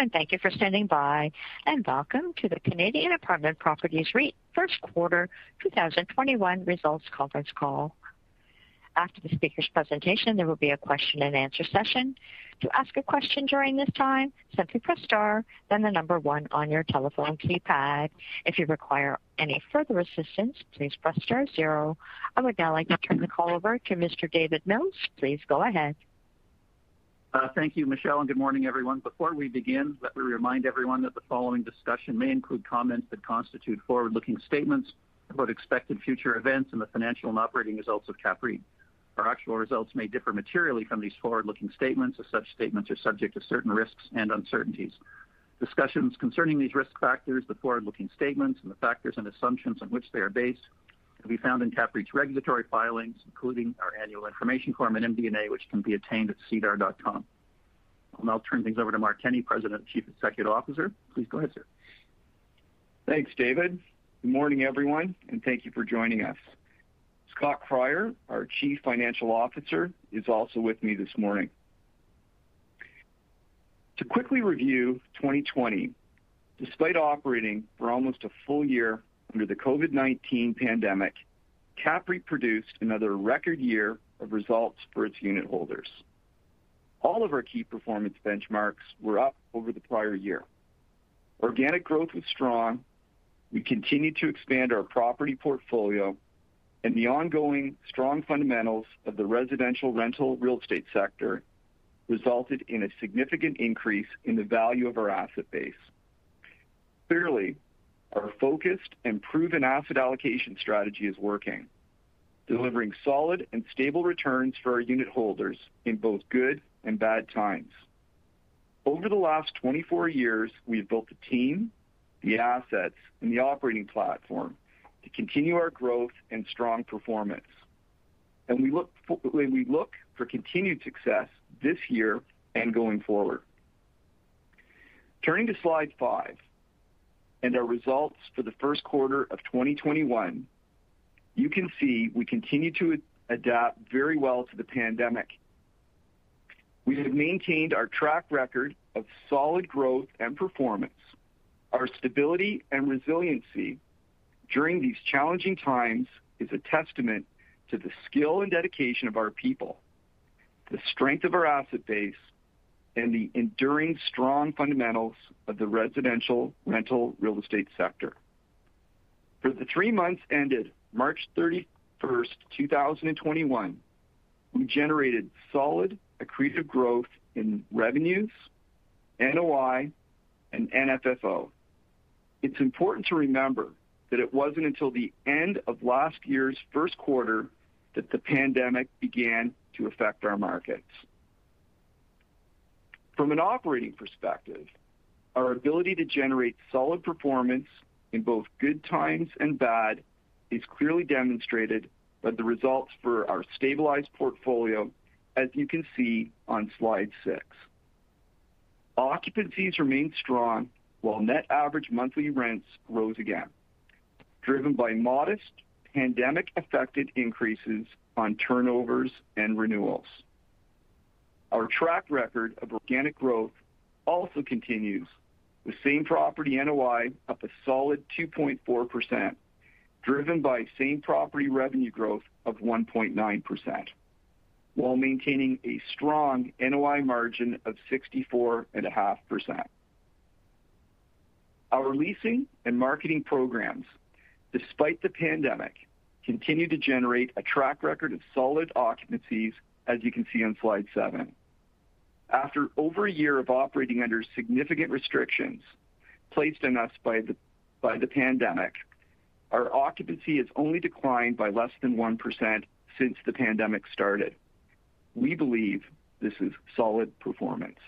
And thank you for standing by, and welcome to the Canadian Apartment Properties REIT First Quarter 2021 Results Conference Call. After the speaker's presentation, there will be a question and answer session. To ask a question during this time, simply press star, then the number one on your telephone keypad. If you require any further assistance, please press star zero. I would now like to turn the call over to Mr. David Mills. Please go ahead. Uh, thank you, Michelle, and good morning, everyone. Before we begin, let me remind everyone that the following discussion may include comments that constitute forward-looking statements about expected future events and the financial and operating results of CAPREIT. Our actual results may differ materially from these forward-looking statements, as such statements are subject to certain risks and uncertainties. Discussions concerning these risk factors, the forward-looking statements, and the factors and assumptions on which they are based can be found in CAPREIT's regulatory filings, including our annual information form and MD&A, which can be obtained at sedar.com. I'll now turn things over to Mark Kenney, President and Chief Executive Officer. Please go ahead, sir. Thanks, David. Good morning, everyone, and thank you for joining us. Scott Cryer, our Chief Financial Officer, is also with me this morning. To quickly review 2020, despite operating for almost a full year under the COVID-19 pandemic, CAPREIT produced another record year of results for its unitholders. All of our key performance benchmarks were up over the prior year. Organic growth was strong. We continued to expand our property portfolio, and the ongoing strong fundamentals of the residential rental real estate sector resulted in a significant increase in the value of our asset base. Clearly, our focused and proven asset allocation strategy is working, delivering solid and stable returns for our unit holders in both good and bad times. Over the last 24 years, we have built the team, the assets, and the operating platform to continue our growth and strong performance. And we look for continued success this year and going forward. Turning to slide five and our results for the first quarter of 2021, you can see we continue to adapt very well to the pandemic. We have maintained our track record of solid growth and performance. Our stability and resiliency during these challenging times is a testament to the skill and dedication of our people, the strength of our asset base, and the enduring strong fundamentals of the residential rental real estate sector. For the three months ended March 31st, 2021, we generated solid accretive growth in revenues, NOI, and NFFO. It's important to remember that it wasn't until the end of last year's first quarter that the pandemic began to affect our markets. From an operating perspective, our ability to generate solid performance in both good times and bad is clearly demonstrated by the results for our stabilized portfolio, as you can see on slide six. Occupancies remained strong while net average monthly rents rose again, driven by modest pandemic-affected increases on turnovers and renewals. Our track record of organic growth also continues, with same property NOI up a solid 2.4%, driven by same property revenue growth of 1.9%, while maintaining a strong NOI margin of 64.5%. Our leasing and marketing programs, despite the pandemic, continue to generate a track record of solid occupancies, as you can see on slide seven. After over a year of operating under significant restrictions placed on us by the pandemic, our occupancy has only declined by less than 1% since the pandemic started. We believe this is solid performance.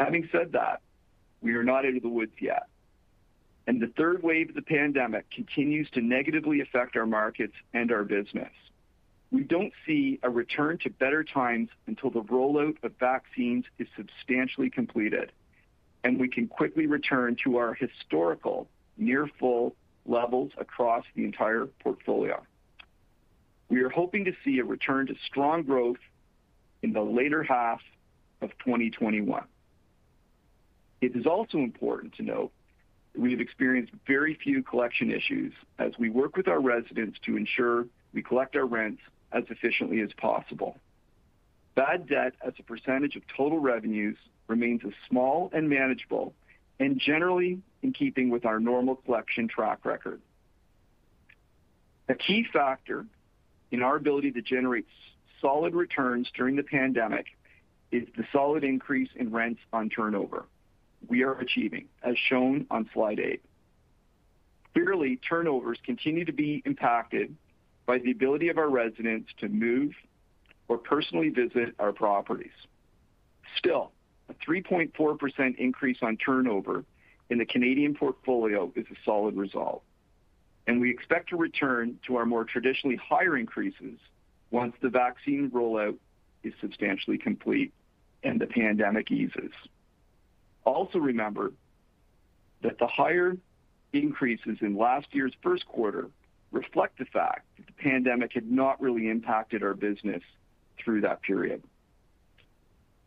Having said that, we are not out of the woods yet, and the third wave of the pandemic continues to negatively affect our markets and our business. We don't see a return to better times until the rollout of vaccines is substantially completed, and we can quickly return to our historical near full levels across the entire portfolio. We are hoping to see a return to strong growth in the later half of 2021. It is also important to note that we have experienced very few collection issues as we work with our residents to ensure we collect our rents as efficiently as possible. Bad debt as a percentage of total revenues remains as small and manageable and generally in keeping with our normal collection track record. A key factor in our ability to generate solid returns during the pandemic is the solid increase in rents on turnover we are achieving, as shown on slide eight. Clearly, turnovers continue to be impacted by the ability of our residents to move or personally visit our properties. Still, a 3.4% increase on turnover in the Canadian portfolio is a solid result, and we expect to return to our more traditionally higher increases once the vaccine rollout is substantially complete and the pandemic eases. Also remember that the higher increases in last year's first quarter reflect the fact that the pandemic had not really impacted our business through that period.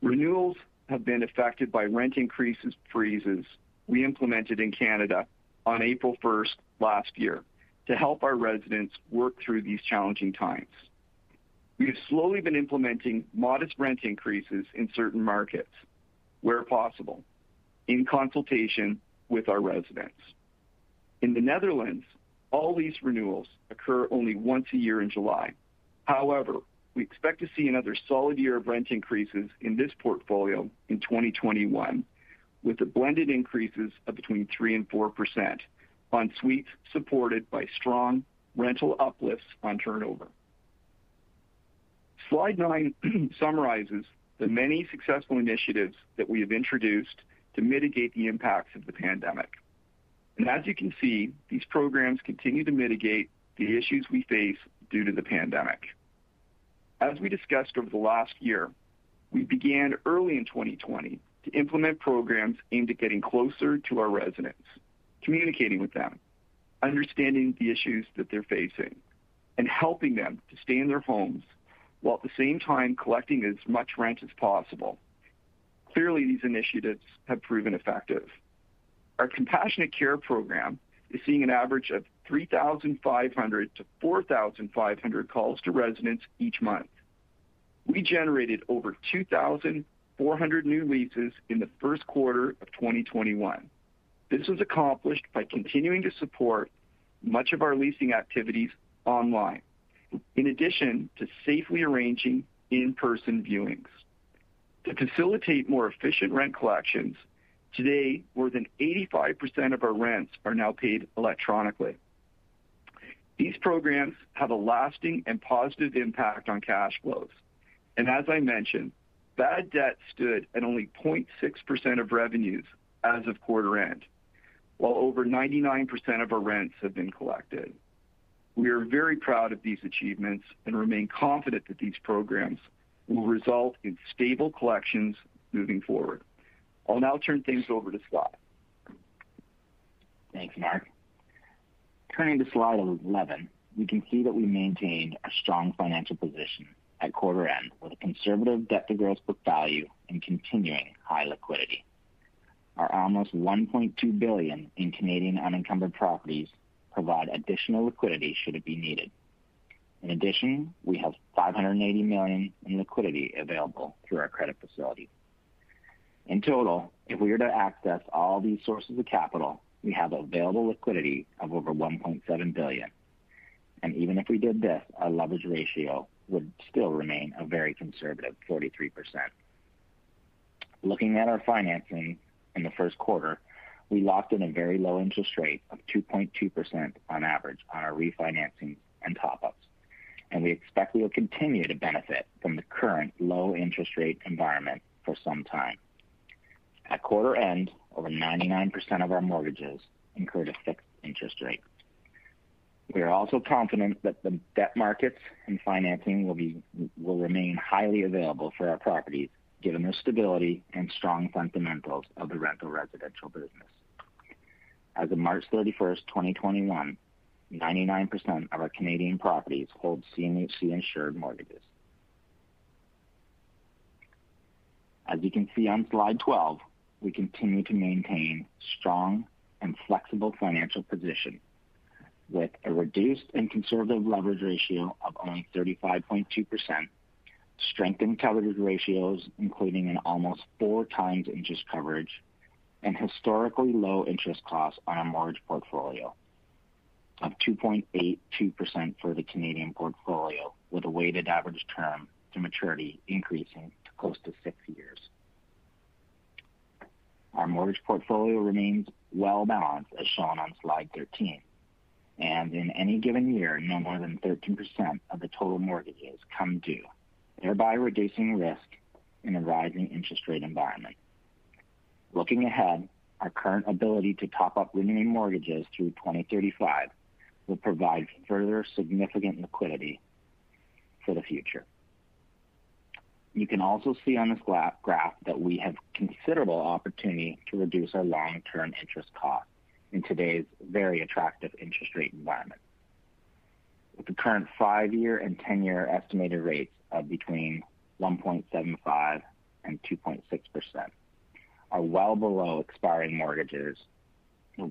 Renewals have been affected by rent increases freezes we implemented in Canada on April 1st last year to help our residents work through these challenging times. We have slowly been implementing modest rent increases in certain markets where possible, in consultation with our residents. In the Netherlands, all lease renewals occur only once a year in July. However, we expect to see another solid year of rent increases in this portfolio in 2021, with the blended increases of between 3 and 4% on suites supported by strong rental uplifts on turnover. Slide nine summarizes the many successful initiatives that we have introduced to mitigate the impacts of the pandemic. And as you can see, these programs continue to mitigate the issues we face due to the pandemic. As we discussed over the last year, we began early in 2020 to implement programs aimed at getting closer to our residents, communicating with them, understanding the issues that they're facing, and helping them to stay in their homes while at the same time collecting as much rent as possible. Clearly, these initiatives have proven effective. Our compassionate care program is seeing an average of 3,500 to 4,500 calls to residents each month. We generated over 2,400 new leases in the first quarter of 2021. This was accomplished by continuing to support much of our leasing activities online, in addition to safely arranging in-person viewings. To facilitate more efficient rent collections, today more than 85% of our rents are now paid electronically. These programs have a lasting and positive impact on cash flows. And as I mentioned, bad debt stood at only 0.6% of revenues as of quarter end, while over 99% of our rents have been collected. We are very proud of these achievements and remain confident that these programs will result in stable collections moving forward. I'll now turn things over to Scott. Thanks, Mark. Turning to slide 11, we can see that we maintained a strong financial position at quarter end with a conservative debt to gross book value and continuing high liquidity. Our almost 1.2 billion in Canadian unencumbered properties provide additional liquidity should it be needed. In addition, we have 580 million in liquidity available through our credit facility. In total, if we were to access all these sources of capital, we have available liquidity of over 1.7 billion. And even if we did this, our leverage ratio would still remain a very conservative 43%. Looking at our financing in the first quarter, we locked in a very low interest rate of 2.2% on average on our refinancing and top-ups and we expect we will continue to benefit from the current low interest rate environment for some time. At quarter end, over 99% of our mortgages incurred a fixed interest rate. We are also confident that the debt markets and financing will remain highly available for our properties, given the stability and strong fundamentals of the rental residential business. As of March 31st, 2021, 99% of our Canadian properties hold CMHC-insured mortgages. As you can see on slide 12, we continue to maintain strong and flexible financial position with a reduced and conservative leverage ratio of only 35.2%, strengthened coverage ratios, including an almost 4x interest coverage, and historically low interest costs on our mortgage portfolio of 2.82% for the Canadian portfolio, with a weighted average term to maturity increasing to close to six years. Our mortgage portfolio remains well-balanced, as shown on slide 13, and in any given year, no more than 13% of the total mortgages come due, thereby reducing risk in a rising interest rate environment. Looking ahead, our current ability to top up renewing mortgages through 2035 will provide further significant liquidity for the future. You can also see on this graph that we have considerable opportunity to reduce our long-term interest cost in today's very attractive interest rate environment. With the current five-year and 10-year estimated rates of between 1.75 and 2.6%, are well below expiring mortgages,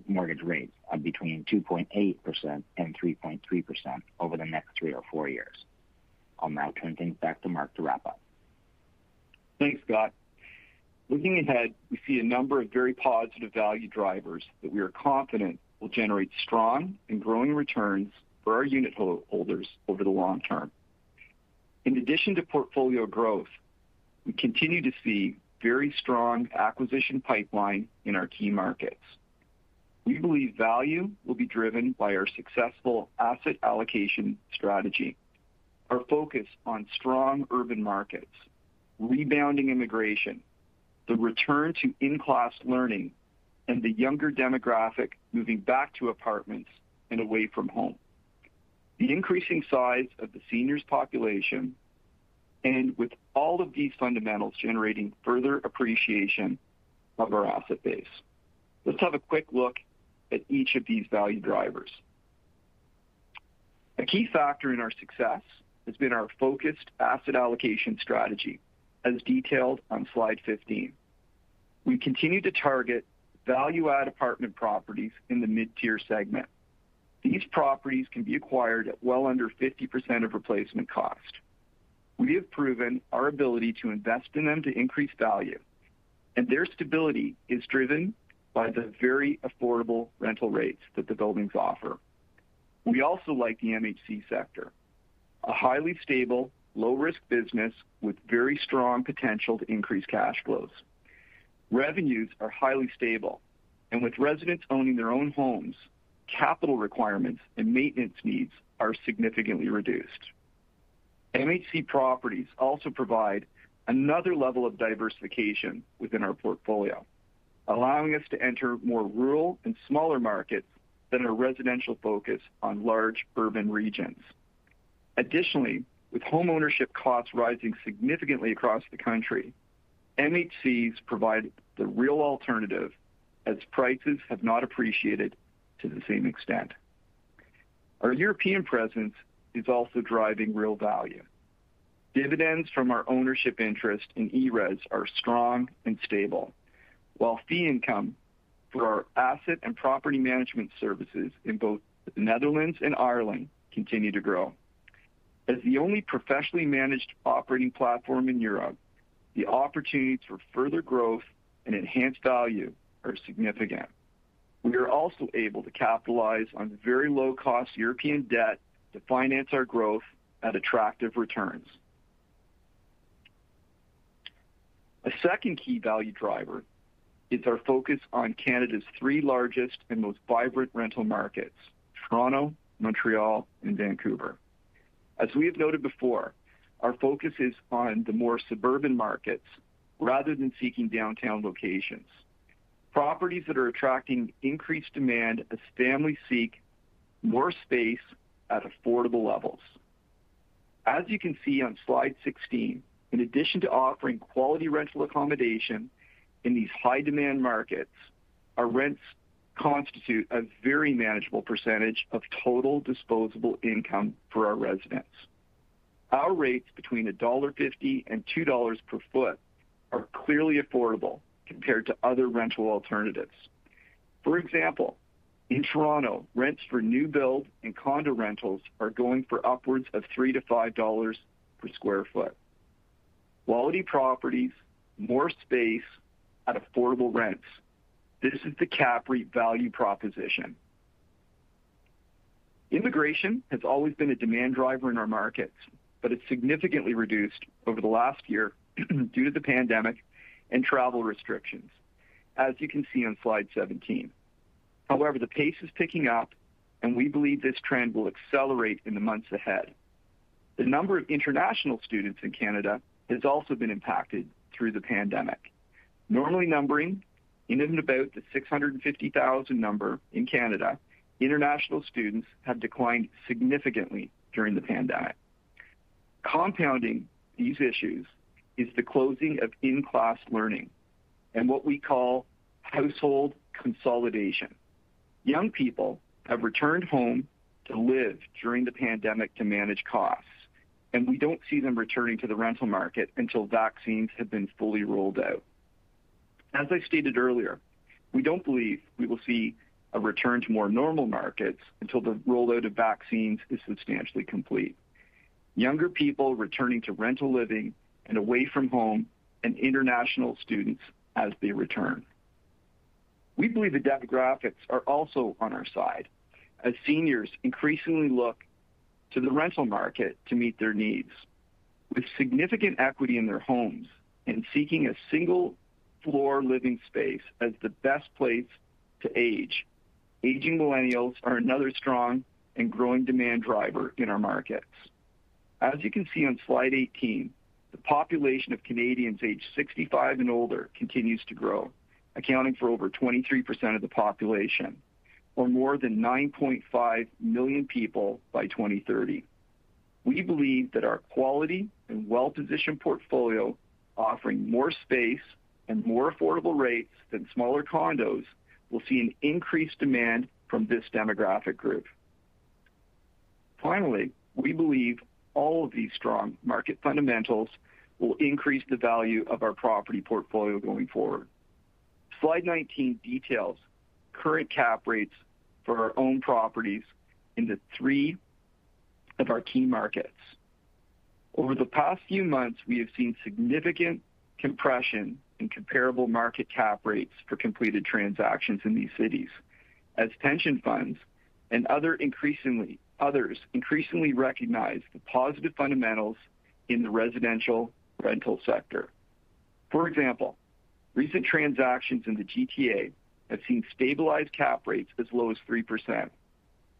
mortgage rates of between 2.8% and 3.3% over the next three or four years. I'll now turn things back to Mark to wrap up. Thanks, Scott. Looking ahead, we see a number of very positive value drivers that we are confident will generate strong and growing returns for our unit holders over the long term. In addition to portfolio growth, we continue to see very strong acquisition pipeline in our key markets. We believe value will be driven by our successful asset allocation strategy, our focus on strong urban markets, rebounding immigration, the return to in-class learning, and the younger demographic moving back to apartments and away from home. The increasing size of the seniors population, and with all of these fundamentals generating further appreciation of our asset base. Let's have a quick look at each of these value drivers. A key factor in our success has been our focused asset allocation strategy, as detailed on slide 15. We continue to target value-add apartment properties in the mid-tier segment. These properties can be acquired at well under 50% of replacement cost. We have proven our ability to invest in them to increase value, and their stability is driven by the very affordable rental rates that the buildings offer. We also like the MHC sector, a highly stable, low-risk business with very strong potential to increase cash flows. Revenues are highly stable, and with residents owning their own homes, capital requirements and maintenance needs are significantly reduced. MHC properties also provide another level of diversification within our portfolio, allowing us to enter more rural and smaller markets than a residential focus on large urban regions. Additionally, with homeownership costs rising significantly across the country, MHCs provide the real alternative as prices have not appreciated to the same extent. Our European presence is also driving real value. Dividends from our ownership interest in ERES are strong and stable, while fee income for our asset and property management services in both the Netherlands and Ireland continue to grow. As the only professionally managed operating platform in Europe, the opportunities for further growth and enhanced value are significant. We are also able to capitalize on very low-cost European debt to finance our growth at attractive returns. A second key value driver is our focus on Canada's three largest and most vibrant rental markets, Toronto, Montreal, and Vancouver. As we have noted before, our focus is on the more suburban markets rather than seeking downtown locations. Properties that are attracting increased demand as families seek more space at affordable levels. As you can see on slide 16, in addition to offering quality rental accommodation in these high-demand markets, our rents constitute a very manageable percentage of total disposable income for our residents. Our rates between 1.50 and 2 dollars per foot are clearly affordable compared to other rental alternatives. For example, in Toronto, rents for new build and condo rentals are going for upwards of three to five dollars per square foot. Quality properties, more space at affordable rents. This is the CAPREIT value proposition. Immigration has always been a demand driver in our markets, but it's significantly reduced over the last year due to the pandemic and travel restrictions, as you can see on slide 17. However, the pace is picking up, and we believe this trend will accelerate in the months ahead. The number of international students in Canada has also been impacted through the pandemic. Normally numbering in and about the 650,000 number in Canada, international students have declined significantly during the pandemic. Compounding these issues is the closing of in-class learning and what we call household consolidation. Young people have returned home to live during the pandemic to manage costs, and we don't see them returning to the rental market until vaccines have been fully rolled out. As I stated earlier, we don't believe we will see a return to more normal markets until the rollout of vaccines is substantially complete. Younger people returning to rental living and away from home, and international students as they return. We believe the demographics are also on our side as seniors increasingly look to the rental market to meet their needs. With significant equity in their homes and seeking a single-floor living space as the best place to age, aging millennials are another strong and growing demand driver in our markets. As you can see on slide 18, the population of Canadians aged 65 and older continues to grow, accounting for over 23% of the population, or more than 9.5 million people by 2030. We believe that our quality and well-positioned portfolio offering more space and more affordable rates than smaller condos will see an increased demand from this demographic group. Finally, we believe all of these strong market fundamentals will increase the value of our property portfolio going forward. Slide 19 details current cap rates for our own properties in the three of our key markets. Over the past few months, we have seen significant compression in comparable market cap rates for completed transactions in these cities as pension funds and others increasingly recognize the positive fundamentals in the residential rental sector. For example, recent transactions in the GTA have seen stabilized cap rates as low as 3%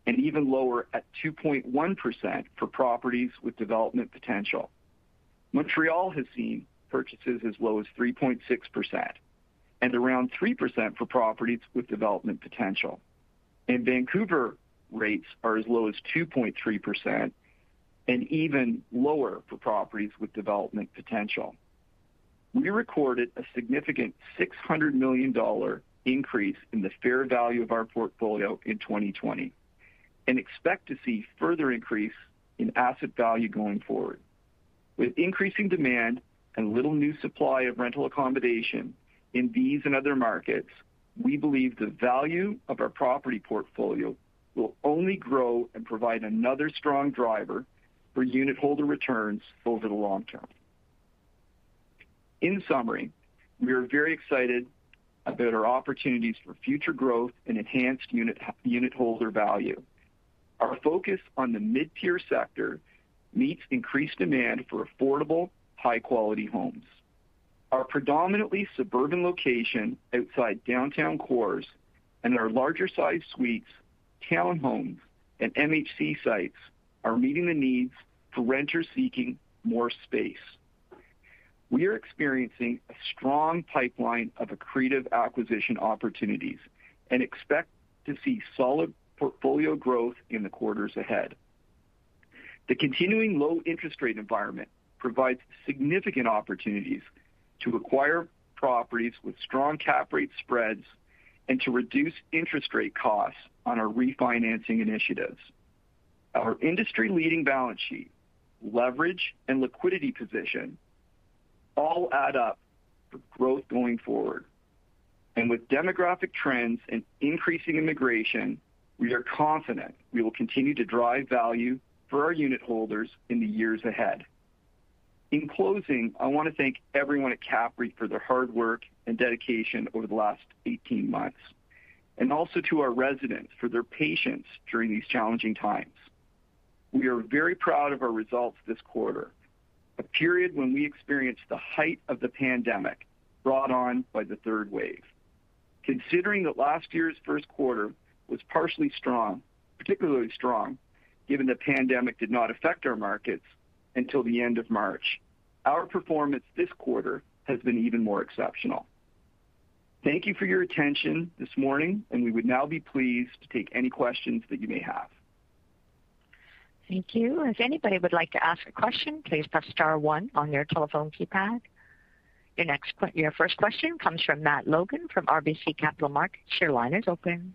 and even lower at 2.1% for properties with development potential. Montreal has seen purchases as low as 3.6% and around 3% for properties with development potential. In Vancouver rates are as low as 2.3% and even lower for properties with development potential. We recorded a significant 600 million dollar increase in the fair value of our portfolio in 2020 and expect to see further increase in asset value going forward. With increasing demand and little new supply of rental accommodation in these and other markets, we believe the value of our property portfolio will only grow and provide another strong driver for unitholder returns over the long term. In summary, we are very excited about our opportunities for future growth and enhanced unitholder value. Our focus on the mid-tier sector meets increased demand for affordable, high-quality homes. Our predominantly suburban location outside downtown cores and our larger-sized suites, townhomes, and MHC sites are meeting the needs for renters seeking more space. we are experiencing a strong pipeline of accretive acquisition opportunities and expect to see solid portfolio growth in the quarters ahead. The continuing low interest rate environment provides significant opportunities to acquire properties with strong cap rate spreads and to reduce interest rate costs on our refinancing initiatives. Our industry-leading balance sheet, leverage, and liquidity position all add up for growth going forward. And with demographic trends and increasing immigration, we are confident we will continue to drive value for our unit holders in the years ahead. In closing, I want to thank everyone at CAPREIT for their hard work and dedication over the last 18 months, and also to our residents for their patience during these challenging times. We are very proud of our results this quarter, a period when we experienced the height of the pandemic brought on by the third wave. Considering that last year's first quarter was partially strong, particularly strong, given the pandemic did not affect our markets until the end of March, our performance this quarter has been even more exceptional. Thank you for your attention this morning, and we would now be pleased to take any questions that you may have. Thank you. If anybody would like to ask a question, please press star one on your telephone keypad. Your first question comes from Matt Logan from RBC Capital Markets. Your line is open.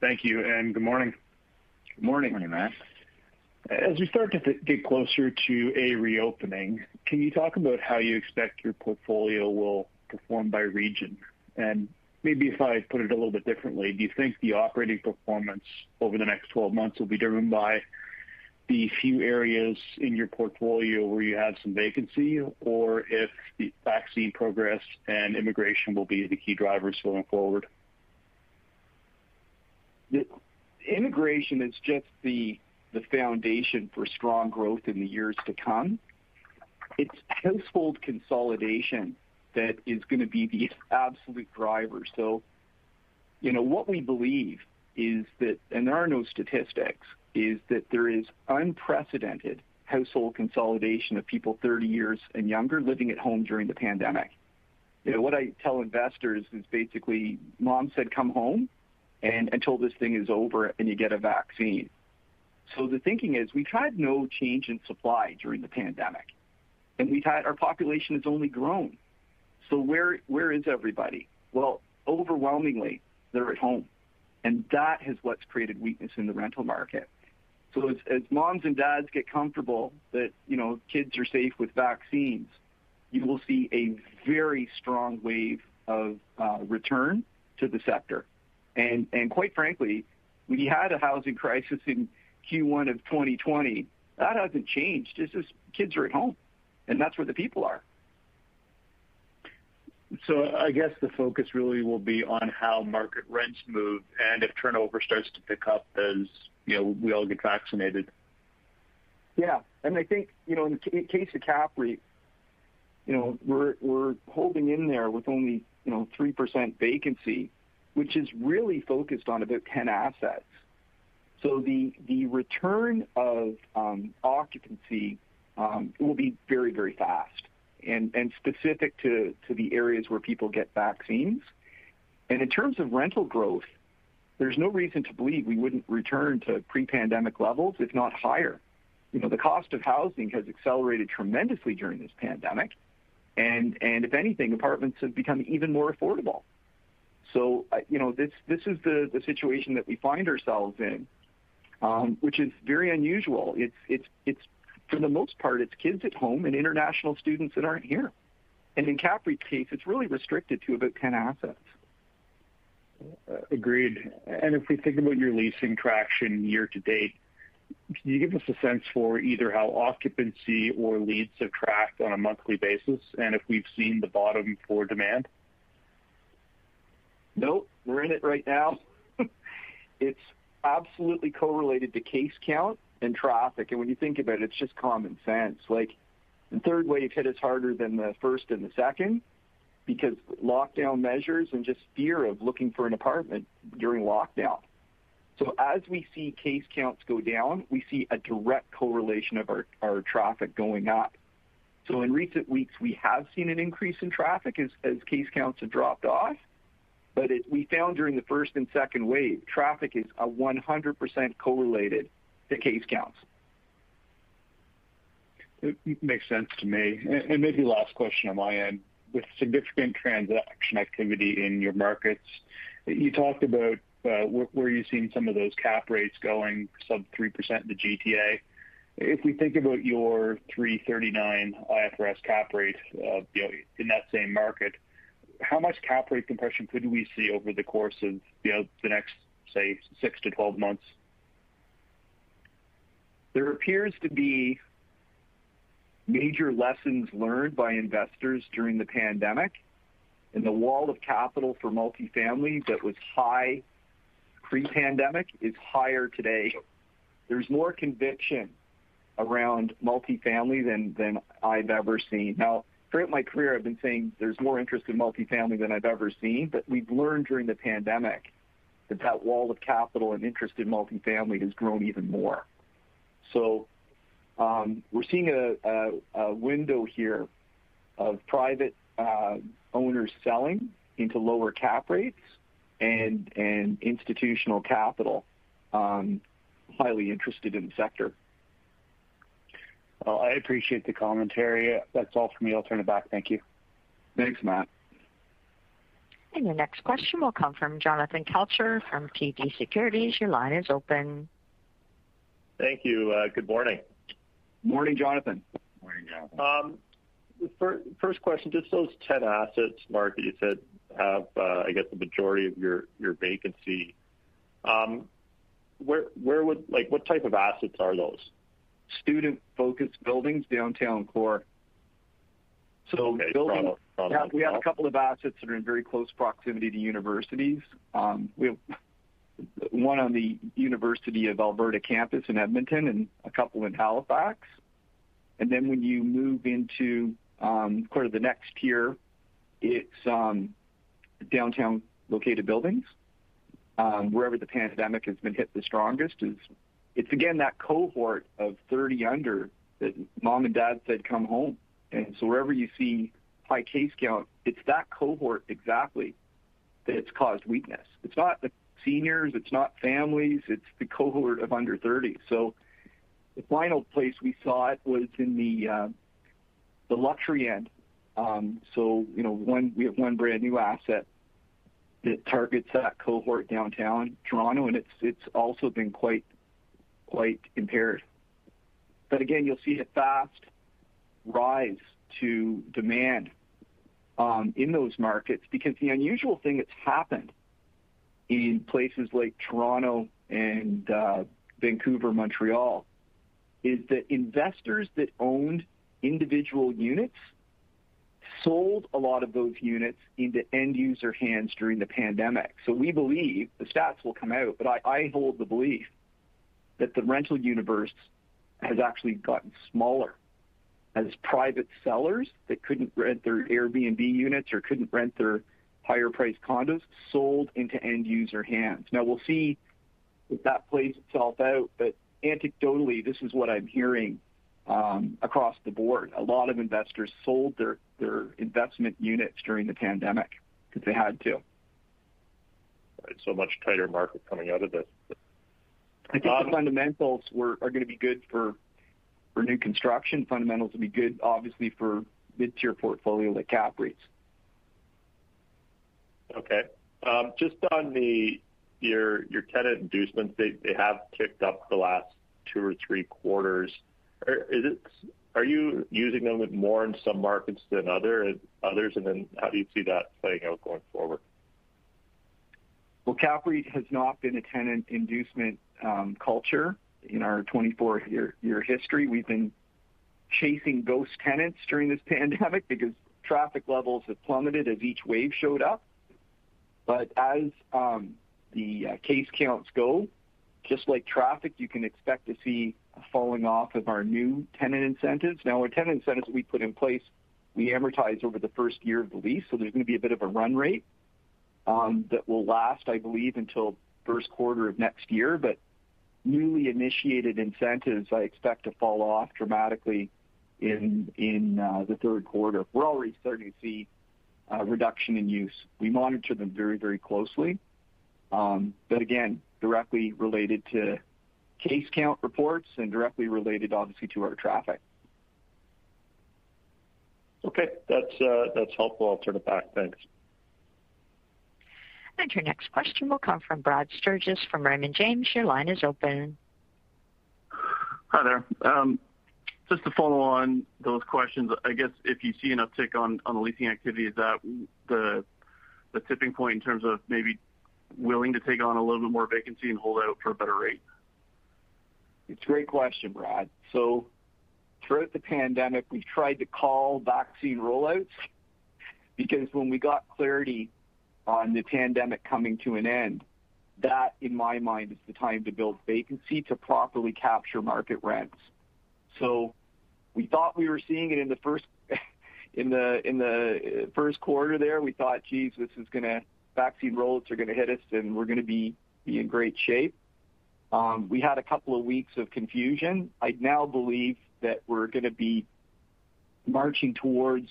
Thank you, and good morning. Good morning. Morning, Matt. As we start to get closer to a reopening, can you talk about how you expect your portfolio will perform by region? And maybe if I put it a little bit differently, do you think the operating performance over the next 12 months will be driven by the few areas in your portfolio where you have some vacancy, or if the vaccine progress and immigration will be the key drivers going forward? Immigration is just the foundation for strong growth in the years to come. It's household consolidation that is going to be the absolute driver. So, you know, what we believe is that, and there are no statistics, is that there is unprecedented household consolidation of people 30 years and younger living at home during the pandemic. You know, what I tell investors is basically, mom said, "Come home," until this thing is over and you get a vaccine. So the thinking is we've had no change in supply during the pandemic, and we've had our population has only grown. So where where is everybody? Well, overwhelmingly, they're at home, and that is what's created weakness in the rental market. So as as moms and dads get comfortable that you know kids are safe with vaccines, you will see a very strong wave of uh, return to the sector. And, and quite frankly, we had a housing crisis in Q1 of 2020. That hasn't changed. It's just kids are at home, and that's where the people are. So I guess the focus really will be on how market rents move and if turnover starts to pick up as you know, we all get vaccinated. Yeah. And I think, you know, in the case of CAPREIT, you know, we're we're holding in there with only you know, 3% vacancy, which is really focused on about 10 assets. So the the return of um, occupancy um, will be very very fast and and specific to, to the areas where people get vaccines. And in terms of rental growth, there's no reason to believe we wouldn't return to pre-pandemic levels, if not higher. You know, the cost of housing has accelerated tremendously during this pandemic, and, and if anything, apartments have become even more affordable. So you know this this is the the situation that we find ourselves in, um, which is very unusual. It's, it's it's for the most part, it's kids at home and international students that aren't here. And in CAPREIT's case, it's really restricted to about 10 assets. Uh, agreed. And if we think about your leasing traction year to date, can you give us a sense for either how occupancy or leads have tracked on a monthly basis, and if we've seen the bottom for demand? Nope, we're in it right now. it's absolutely correlated to case count and traffic. And when you think about it, it's just common sense. Like the third wave hit us harder than the first and the second because lockdown measures and just fear of looking for an apartment during lockdown. So as we see case counts go down, we see a direct correlation of our, our traffic going up. So in recent weeks, we have seen an increase in traffic as, as case counts have dropped off. But we found during the first and second wave, traffic is a 100% correlated to case counts. It makes sense to me. And, maybe last question on my end. With significant transaction activity in your markets, you talked about uh, where, you've seen some of those cap rates going sub 3% in the GTA. If we think about your 339 IFRS cap rate, uh, you know, in that same market, how much cap rate compression could we see over the course of, you know, the next, say, six to 12 months? There appears to be major lessons learned by investors during the pandemic, and the wall of capital for multifamily that was high pre-pandemic is higher today. There's more conviction around multifamily than than I've ever seen. Now, throughout my career, I've been saying there's more interest in multifamily than I've ever seen, but we've learned during the pandemic that that wall of capital and interest in multifamily has grown even more. So um, we're seeing a, a, a, window here of private uh, owners selling into lower cap rates and and institutional capital um, highly interested in the sector. Well, I appreciate the commentary. That's all for me. I'll turn it back. Thank you. Thanks, Matt. And your next question will come from Jonathan Kelcher from TD Securities. Your line is open. Thank you. Uh, good morning. Morning, Jonathan. Morning, Jonathan. Um, first question, just those 10 assets, Mark, that you said have, uh, I guess, the majority of your your vacancy. Um, where where would like what type of assets are those? Student-focused buildings, downtown core. So Okay, building, Toronto- Toronto yeah, we have a couple of assets that are in very close proximity to universities. Um, we have one on the University of Alberta campus in Edmonton and a couple in Halifax. And then when you move into um, sort of the next tier, it's um, downtown located buildings. Um, wherever the pandemic has been hit the strongest is it's again that cohort of 30 under that mom and dad said come home. And so wherever you see high case count, it's that cohort exactly that's caused weakness. It's not the seniors, it's not families, it's the cohort of under 30. So the final place we saw it was in the uh, the luxury end. Um, so you know, one we have one brand new asset that targets that cohort downtown Toronto, and it's it's also been quite quite impaired. But again, you'll see a fast rise to demand um, in those markets because the unusual thing that's happened in places like Toronto and uh, Vancouver, Montreal, is that investors that owned individual units sold a lot of those units into end user hands during the pandemic. So we believe the stats will come out, but I, I hold the belief that the rental universe has actually gotten smaller as private sellers that couldn't rent their Airbnb units or couldn't rent their higher priced condos sold into end user hands. Now we'll see if that plays itself out, but anecdotally, this is what I'm hearing um, across the board. A lot of investors sold their, their investment units during the pandemic because they had to. Right, so much tighter market coming out of this. I think the fundamentals were, are going to be good for for new construction. Fundamentals will be good, obviously, for mid-tier portfolio like CAPREIT's. Okay. Um, Just on the your your tenant inducements, they they have ticked up the last two or three quarters. Are is it? Are you using them more in some markets than other others? And then how do you see that playing out going forward? Well, CAPREIT has not been a tenant inducement Um, culture in our 24-year history. We've been chasing ghost tenants during this pandemic because traffic levels have plummeted as each wave showed up. But as um, the uh, case counts go, just like traffic, you can expect to see a falling off of our new tenant incentives. Now, our tenant incentives we put in place, we amortize over the first year of the lease, so there's going to be a bit of a run rate um, that will last, I believe, until first quarter of next year. Newly initiated incentives, I expect to fall off dramatically in uh, the third quarter. We're already starting to see a reduction in use. We monitor them very very closely. Um but again, directly related to case count reports and directly related, obviously, to our traffic. Okay. That's uh, helpful. I'll turn it back. Thanks. Your next question will come from Brad Sturges from Raymond James. Your line is open. Hi there. Um, just to follow on those questions, I guess if you see an uptick on the leasing activity, is that the tipping point in terms of maybe willing to take on a little bit more vacancy and hold out for a better rate? It's a great question, Brad. So throughout the pandemic, we tried to call vaccine rollouts because when we got clarity on the pandemic coming to an end, that, in my mind, is the time to build vacancy to properly capture market rents. So we thought we were seeing it in the first in the in the first quarter there. We thought, "Geez, this is gonna vaccine rollouts are going to hit us, and we're going to be in great shape." Um, we had a couple of weeks of confusion. I now believe that we're going to be marching towards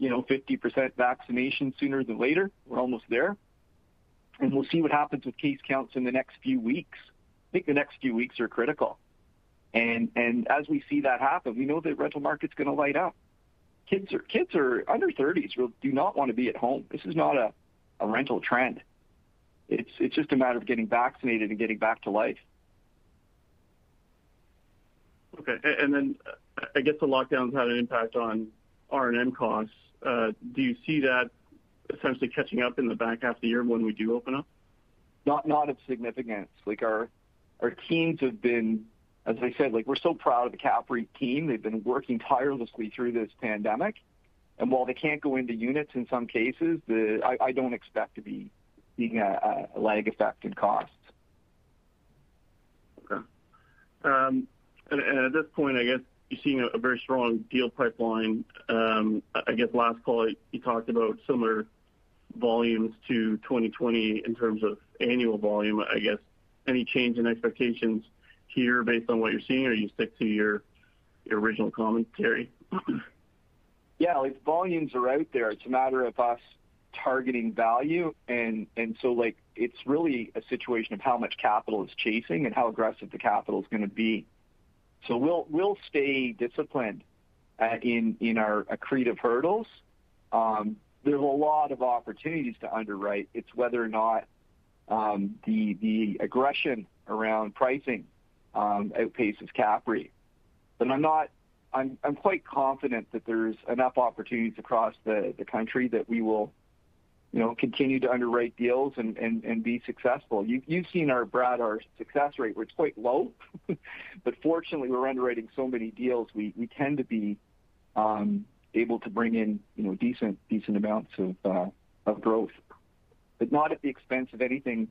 50% vaccination sooner than later. We're almost there. And we'll see what happens with case counts in the next few weeks. I think the next few weeks are critical. And and as we see that happen, we know the rental market's going to light up. Kids are kids are under 30s will do not want to be at home. This is not a a rental trend. It's It's just a matter of getting vaccinated and getting back to life. Okay. And then uh, I guess the lockdowns had an impact on R&M costs. Uh, do you see that essentially catching up in the back half of the year when we do open up? Not of significance. Like, our teams have been, as I said, like, we're so proud of the CAPREIT team. They've been working tirelessly through this pandemic. And while they can't go into units in some cases, I don't expect to be seeing a lag effect in costs. Okay. Um, and at this point, I guess you're seeing a very strong deal pipeline. Um, I guess last call, you talked about similar volumes to 2020 in terms of annual volume. I guess, any change in expectations here based on what you're seeing, or you stick to your original commentary? Yeah. Like, volumes are out there. It's a matter of us targeting value. And so, like, it's really a situation of how much capital is chasing and how aggressive the capital is going to be. So we'll stay disciplined uh, in our accretive hurdles. Um, there's a lot of opportunities to underwrite. It's whether or not um, the aggression around pricing um, outpaces CAPREIT. I'm not I'm I'm quite confident that there's enough opportunities across the country that we will continue to underwrite deals and be successful. You've seen, our, Brad, our success rate, where it's quite low. But fortunately, we're underwriting so many deals, we tend to be um, able to bring in you know, decent decent amounts uh, of growth. But not at the expense of anything.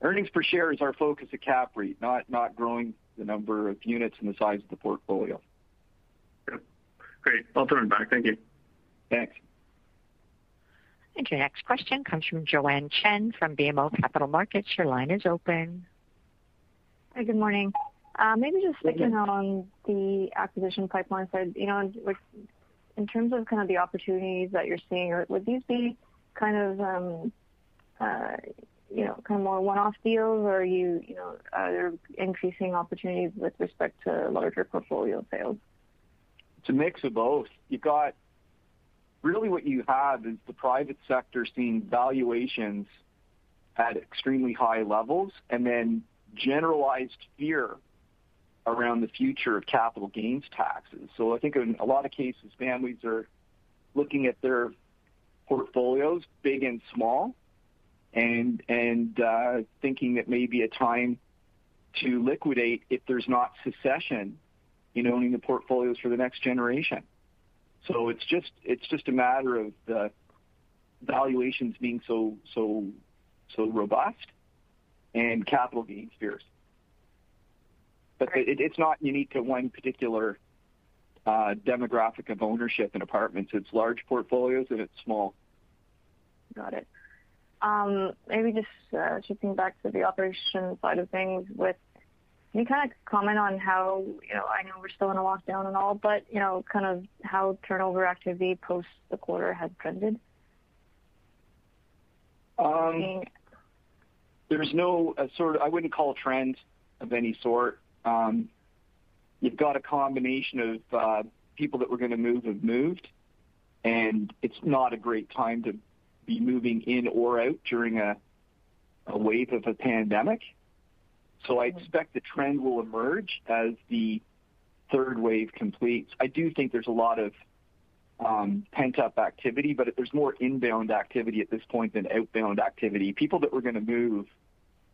Earnings per share is our focus at CAPREIT, not, not growing the number of units and the size of the portfolio. Great. I'll turn it back. Thank you. Thanks. Your next question comes from Joanne Chen from BMO Capital Markets. Your line is open. Hi, good morning. Maybe just sticking on the acquisition pipeline side. You know, with in terms of kind of the opportunities that you're seeing, would these be kind of um uh you know, kind of more one-off deals, or are you, you know, are there increasing opportunities with respect to larger portfolio sales? It's a mix of both. Really what you have is the private sector seeing valuations at extremely high levels, and then generalized fear around the future of capital gains taxes. So I think in a lot of cases, families are looking at their portfolios, big and small, and and uh, thinking that maybe a time to liquidate if there's not succession in owning the portfolios for the next generation. So it's just it's just a matter of the valuations being so so so robust and capital gains fierce. But it, it's not unique to one particular uh, demographic of ownership in apartments. It's large portfolios and it's small. Got it. Um, maybe just uh, shifting back to the operation side of things with you kind of comment on how, you know, I know we're still in a lockdown and all, but, you know, kind of how turnover activity post the quarter has trended? Um, there's no uh, sort of, I wouldn't call a trend of any sort. Um, you've got a combination of uh, people that were going to move have moved, and it's not a great time to be moving in or out during a, a wave of a pandemic. So I expect the trend will emerge as the third wave completes. I do think there's a lot of um, pent-up activity, but there's more inbound activity at this point than outbound activity. People that were going to move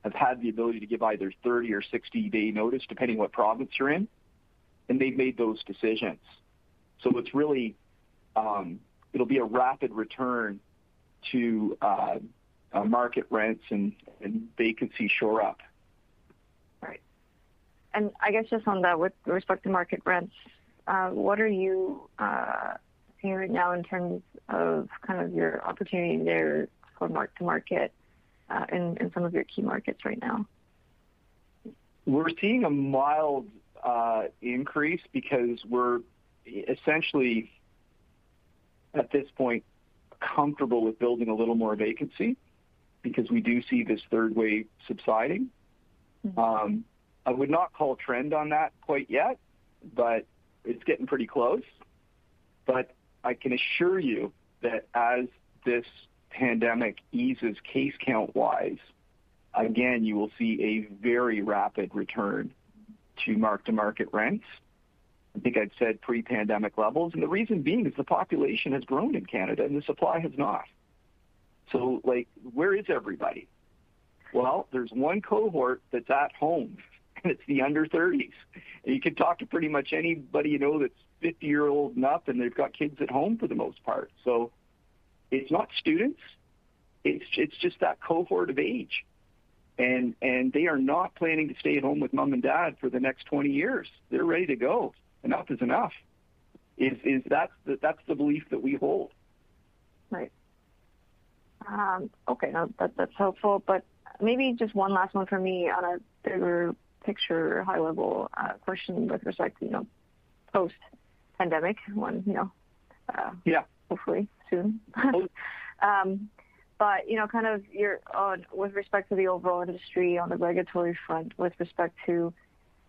have had the ability to give either 30 or 60-day notice, depending what province you're in, and they've made those decisions. So it's really, um, it'll be a rapid return to uh, uh, market rents and, and vacancy shore up. And I guess just on that, with respect to market rents, uh, what are you uh, seeing right now in terms of kind of your opportunity there for mark to market uh, in, some of your key markets right now? We're seeing a mild uh, increase because we're essentially at this point comfortable with building a little more vacancy because we do see this third wave subsiding. Mm-hmm. I would not call trend on that quite yet, but it's getting pretty close. But I can assure you that as this pandemic eases case count wise, again, you will see a very rapid return to mark-to-market rents. I think I'd said pre-pandemic levels. And the reason being is the population has grown in Canada and the supply has not. So, like, where is everybody? Well, there's one cohort that's at home, and it's the under 30s. And you can talk to pretty much anybody you know that's 50 year old and up, and they've got kids at home for the most part. So it's not students; it's it's just that cohort of age, and and they are not planning to stay at home with mom and dad for the next 20 years. They're ready to go. Enough is enough. Is is that's the, that's the belief that we hold. Right. Um, okay, no, that, that's helpful. But maybe just one last one for me on a bigger picture, high level uh, question with respect to you know post pandemic when, you know, uh, yeah, hopefully soon. um, but you know, kind of your on with respect to the overall industry on the regulatory front, with respect to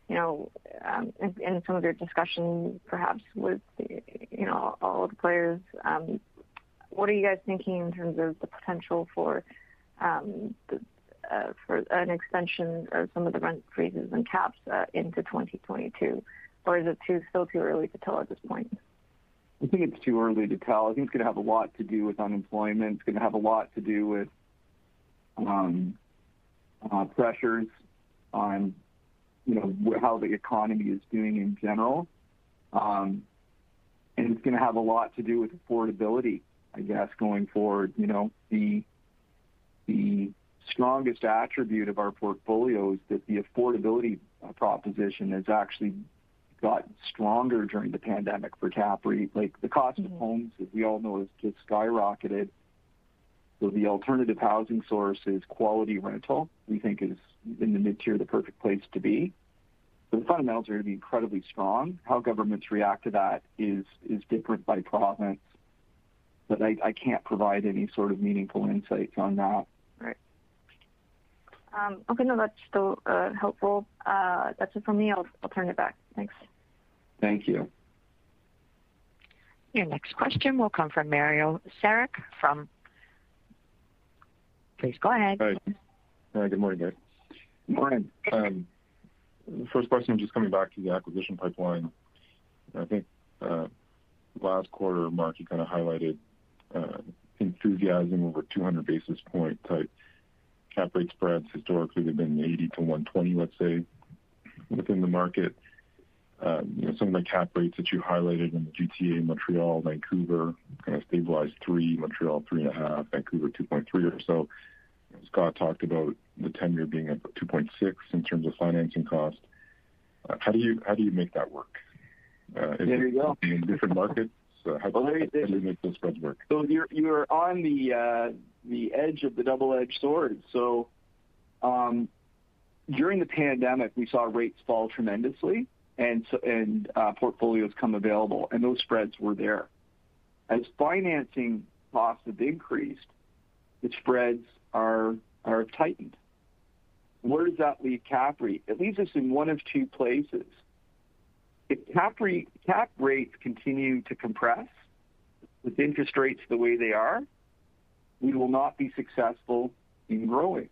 you know, um, in, some of your discussion, perhaps with you know all the players, um, what are you guys thinking in terms of the potential for um, the, for an extension of some of the rent freezes and caps uh, into 2022? or is it still too early to tell at this point? I think it's too early to tell. I think it's going to have a lot to do with unemployment. It's going to have a lot to do with um, uh, pressures on, you know, how the economy is doing in general, um, and it's going to have a lot to do with affordability. I guess going forward, you know, the the strongest attribute of our portfolio is that the affordability proposition has actually got stronger during the pandemic for CAPREIT. Like the cost mm-hmm. of homes, as we all know, has just skyrocketed. So the alternative housing source is quality rental. We think is in the mid tier the perfect place to be. So the fundamentals are going to be incredibly strong. How governments react to that is is different by province, but I can't provide any sort of meaningful insights on that. Right. Um, okay, no, that's still uh, helpful. Uh, that's it for me. I'll, I'll turn it back. Thanks. Thank you. Your next question will come from Mario Saric from. Please go ahead. Hi. Hi, good morning, guys. Good morning. Um, first question, just coming back to the acquisition pipeline. I think uh, last quarter, Mark, you kind of highlighted uh, enthusiasm over 200 basis point type cap rate spreads. Historically, they've been 80 to 120, let's say. within the market. You know, some of the cap rates that you highlighted in the GTA, Montreal, Vancouver, kind of stabilized 3, Montreal 3.5, Vancouver 2.3 or so. Scott talked about the 10-year being at 2.6 in terms of financing cost. How do you how do you make that work? Uh, There you go. In different markets, how Well, do you make those spreads work? So you're on the edge of the double-edged sword. So um during the pandemic, we saw rates fall tremendously and portfolios come available, and those spreads were there. As financing costs have increased, the spreads are tightened. Where does that leave CAPREIT? It leaves us in one of two places. If cap rates continue to compress with interest rates the way they are, we will not be successful in growing.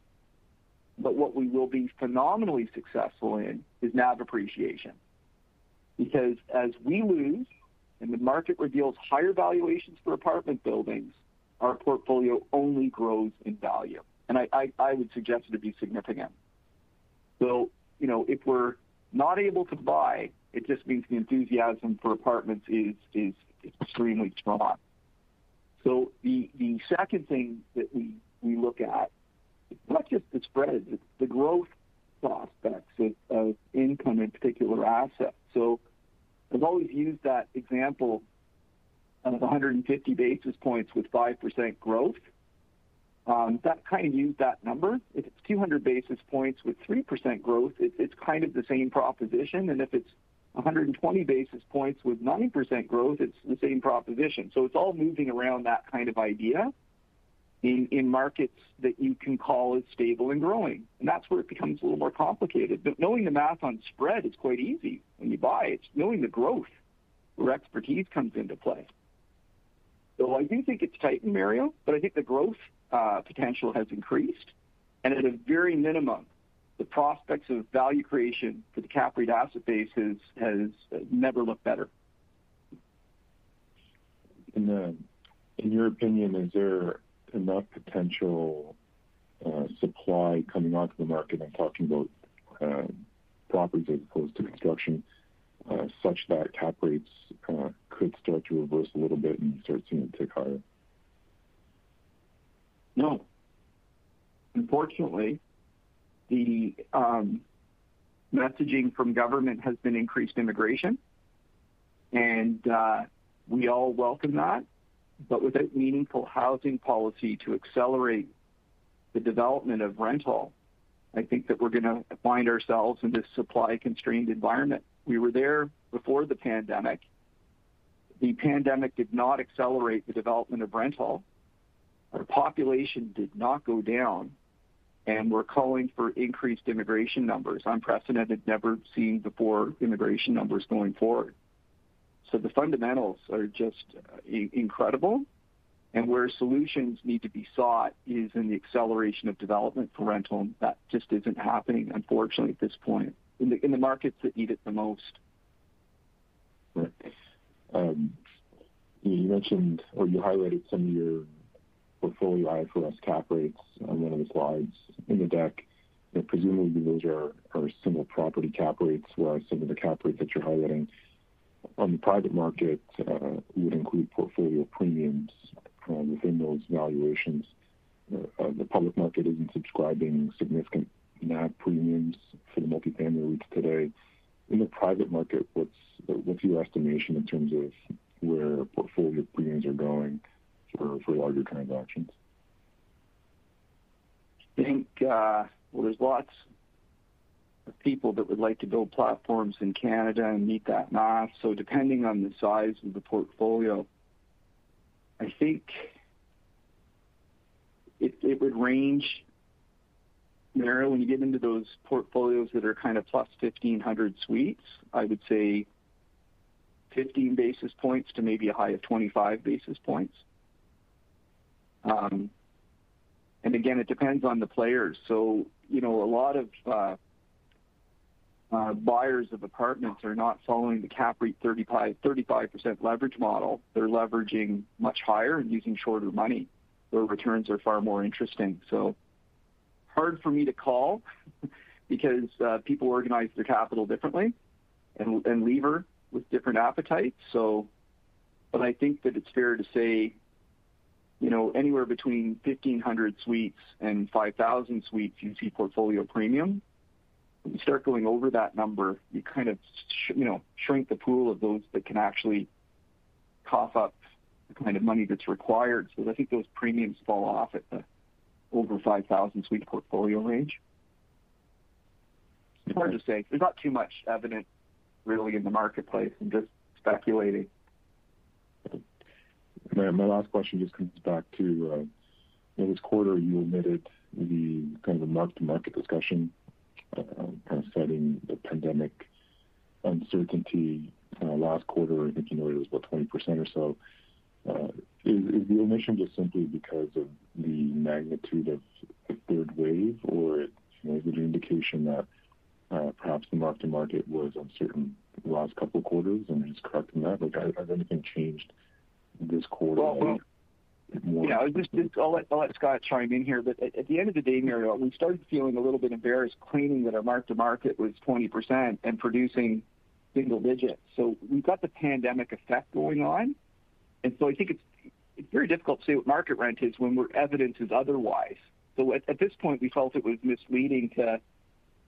But what we will be phenomenally successful in is NAV appreciation. Because as we lose and the market reveals higher valuations for apartment buildings, our portfolio only grows in value. And I I would suggest it to be significant. So, you know, if we're not able to buy, it just means the enthusiasm for apartments is extremely strong. So the second thing that we look at, not just the spreads, it's the growth prospects of income in particular assets. So I've always used that example of 150 basis points with 5% growth. Um, that kind of use that number. If it's 200 basis points with 3% growth, it's kind of the same proposition. And if it's 120 basis points with 9% growth, it's the same proposition. So it's all moving around that kind of idea in markets that you can call as stable and growing. And that's where it becomes a little more complicated. But knowing the math on spread is quite easy when you buy. It's knowing the growth where expertise comes into play. So I do think it's tightened, Mario, but I think the growth Uh, potential has increased. And at a very minimum, the prospects of value creation for the CAPREIT asset base has uh, never looked better. In your opinion, is there enough potential uh, supply coming onto the market? I'm talking about um, properties as opposed to construction such that cap rates could start to reverse a little bit and start seeing it tick higher? No. Unfortunately, the um, messaging from government has been increased immigration, and uh, we all welcome that. But without meaningful housing policy to accelerate the development of rental, I think that we're gonna find ourselves in this supply-constrained environment. We were there before the pandemic. The pandemic did not accelerate the development of rental. Our population did not go down, and we're calling for increased immigration numbers, unprecedented, never seen before immigration numbers going forward. So the fundamentals are just uh, incredible. And where solutions need to be sought is in the acceleration of development for rental, and that just isn't happening, unfortunately, at this point in the in the markets that need it the most. Right. Um, you mentioned or you highlighted some of your portfolio IFRS cap rates on one of the slides in the deck. Presumably those are are single property cap rates, whereas some of the cap rates that you're highlighting on the private market uh, would include portfolio premiums uh, within those valuations. Uh, the public market isn't subscribing significant NAV premiums for the multifamily REITs today. In the private market, what's what's your estimation in terms of where portfolio premiums are going for larger transactions? I think, uh, well, there's lots of people that would like to build platforms in Canada and meet that math. So, depending on the size of the portfolio, I think it would range, Mario, when you get into those portfolios that are kind of plus 1,500 suites, I would say 15 basis points to maybe a high of 25 basis points. Um, again, it depends on the players. So, you know, a lot of uh, uh, buyers of apartments are not following the CAPREIT 35% leverage model. They're leveraging much higher and using shorter money, where returns are far more interesting. So hard for me to call because uh, people organize their capital differently and, and lever with different appetites. So, but I think that it's fair to say, you know, anywhere between 1,500 suites and 5,000 suites, you see portfolio premium. When you start going over that number, you kind of, you know, shrink the pool of those that can actually cough up the kind of money that's required. So I think those premiums fall off at the over 5,000 suite portfolio range. It's hard to say. There's not too much evidence really in the marketplace. I'm just speculating. My, last question just comes back to uh, this quarter you omitted the kind of mark-to-market discussion, uh, kind of citing the pandemic uncertainty. Uh, last quarter, I think you noted it was about 20% or so. Is, the omission just simply because of the magnitude of the third wave, or is it an indication that perhaps the mark-to-market was uncertain the last couple of quarters and just correcting that? Like, has anything changed this quarter? Well, yeah, I just, just I'll, let, Scott chime in here, but at, the end of the day, Mario, we started feeling a little bit embarrassed claiming that our mark-to-market was 20% and producing single digits. So we've got the pandemic effect going on, and so I think it's it's very difficult to say what market rent is when we're evidence is otherwise. So at, at this point, we felt it was misleading to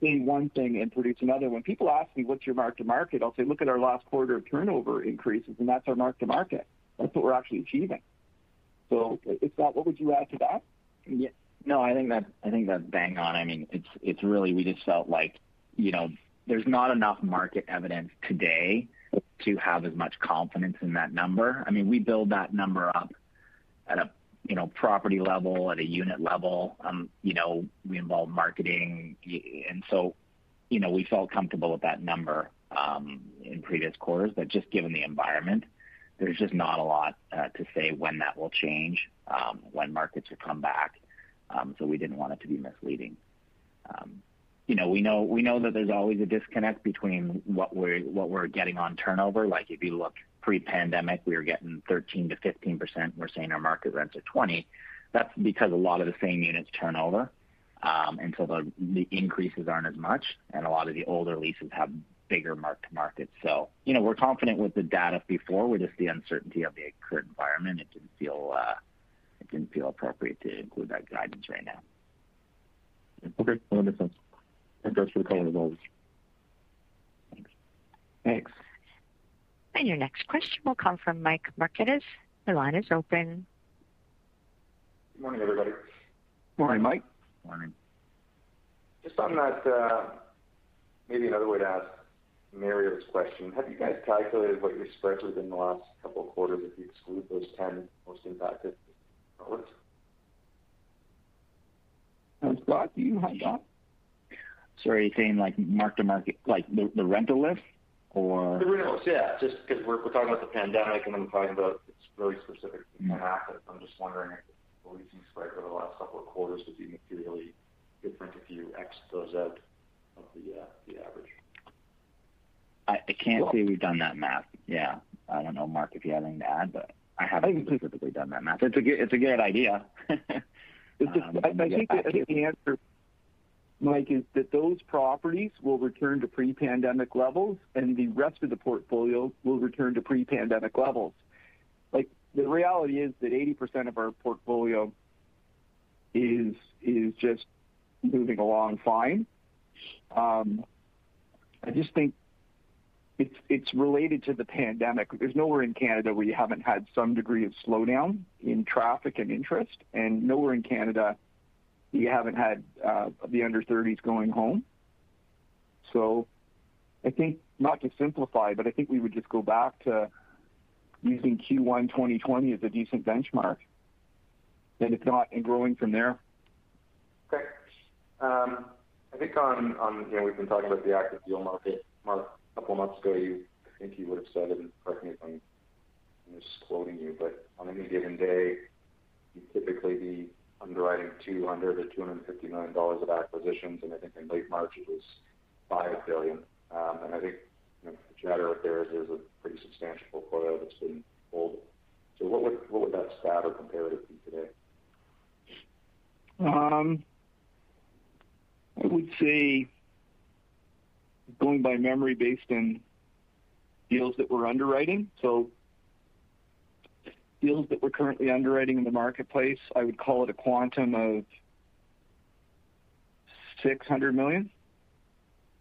say one thing and produce another. When people ask me what's your mark to market, I'll say look at our last quarter of turnover increases, and that's our mark to market. That's what we're actually achieving. So, that. What would you add to that? Yeah. No, I think that I think that's bang on. I mean, it's it's really we just felt like you know there's not enough market evidence today to have as much confidence in that number. I mean, we build that number up at a you know property level, at a unit level. Um, you know, we involve marketing, and so you know we felt comfortable with that number um, in previous quarters. But just given the environment, there's just not a lot uh, to say when that will change, um, when markets will come back. Um, so we didn't want it to be misleading. Um, you know, we know we know that there's always a disconnect between what we're what we're getting on turnover. Like if you look pre-pandemic, we were getting 13 to 15 percent. We're saying our market rents are 20. That's because a lot of the same units turn over, and so the the increases aren't as much, and a lot of the older leases have bigger mark to market. So, you know, we're confident with the data before. We're just the uncertainty of the current environment. It didn't feel uh, it didn't feel appropriate to include that guidance right now. Okay, that makes sense. Thanks for the call as always. Thanks. Thanks. And your next question will come from Mike Markidis. The line is open. Good morning, everybody. Morning, Mike. Morning. Just on that, uh, maybe another way to ask Mario's question. Have you guys calculated what your spreads within the last couple of quarters if you exclude those 10 most impacted outlets? Scott, do you have that? So are you saying like mark to market, like the, the rental list or? The rentals, yeah. Just because we're, we're talking about the pandemic and then we're talking about it's really specific to assets. I'm just wondering if the leasing spread over the last couple of quarters would be materially different if you X those out of the, uh, the average. I, I can't well, say we've done that math. Yeah. I don't know, Mark, if you have anything to add, but I haven't specifically done that math. It's a good, it's a good idea. it's just, um, I, I think, I think the answer Mike, is that those properties will return to pre-pandemic levels, and the rest of the portfolio will return to pre-pandemic levels. Like, the reality is that 80% of our portfolio is is just moving along fine. Um, I just think it's related to the pandemic. There's nowhere in Canada where you haven't had some degree of slowdown in traffic and interest, and nowhere in Canada you haven't had uh, the under 30s going home. So I think, not to simplify, but I think we would just go back to using Q1 2020 as a decent benchmark. And if not, and growing from there. Okay. Um, I think on, on, you know, we've been talking about the active deal market. Mark, couple months ago, you, I think you would have said, and correct me if I'm, I'm just quoting you, but on any given day, you typically be underwriting 200 to 250 million dollars of acquisitions, and I think in late March it was 5 billion. Um, and I think you know, the chatter out there is there's a pretty substantial portfolio that's been sold. So what would what would that stat or comparative be today? Um, I would say going by memory based on deals that we're underwriting. So deals that we're currently underwriting in the marketplace, I would call it a quantum of 600 million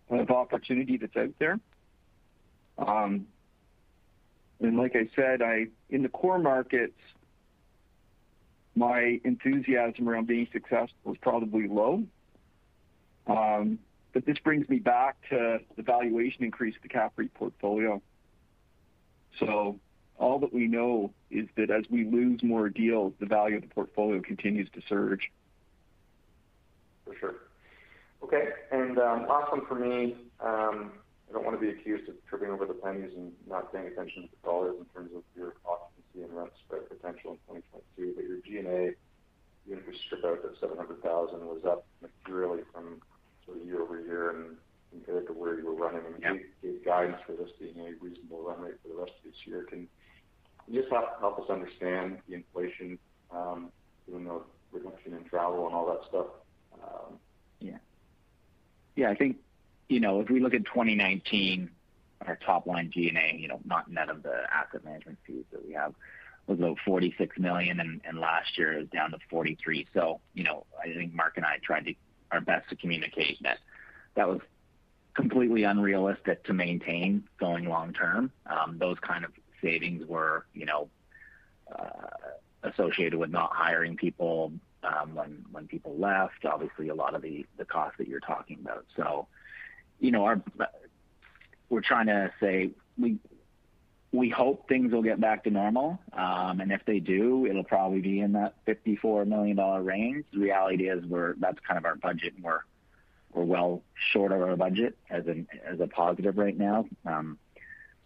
of opportunity that's out there. Um, and like I said, I in the core markets, my enthusiasm around being successful is probably low. But this brings me back to the valuation increase of the CAPREIT portfolio. So all that we know is that as we lose more deals, the value of the portfolio continues to surge. For sure. Okay. And um, last one for me. Um, I don't want to be accused of tripping over the pennies and not paying attention to the dollars in terms of your occupancy and rent spread potential in 2022. but Your G&A, even if we strip out that 700,000, was up materially from year-over-year and compared to where you were running. Yeah. You gave guidance for this being a reasonable run rate for the rest of this year. Can you just help us understand the inflation, um, even though reduction in travel and all that stuff? Um, yeah. Yeah, I think, you know, if we look at 2019, our top-line G&A, you know, not net of the asset management fees that we have, was about 46 million, and last year it was down to 43 million. I think Mark and I tried our best to communicate that that was completely unrealistic to maintain going long term. Um, those kind of savings were you know, uh, associated with not hiring people um, when people left. Obviously, a lot of the costs that you're talking about. So, you know, we're trying to say we hope things will get back to normal. Um, and if they do, it'll probably be in that 54 million dollar range. The reality is we're that's kind of our budget, and we're well short of our budget as a positive right now. Um,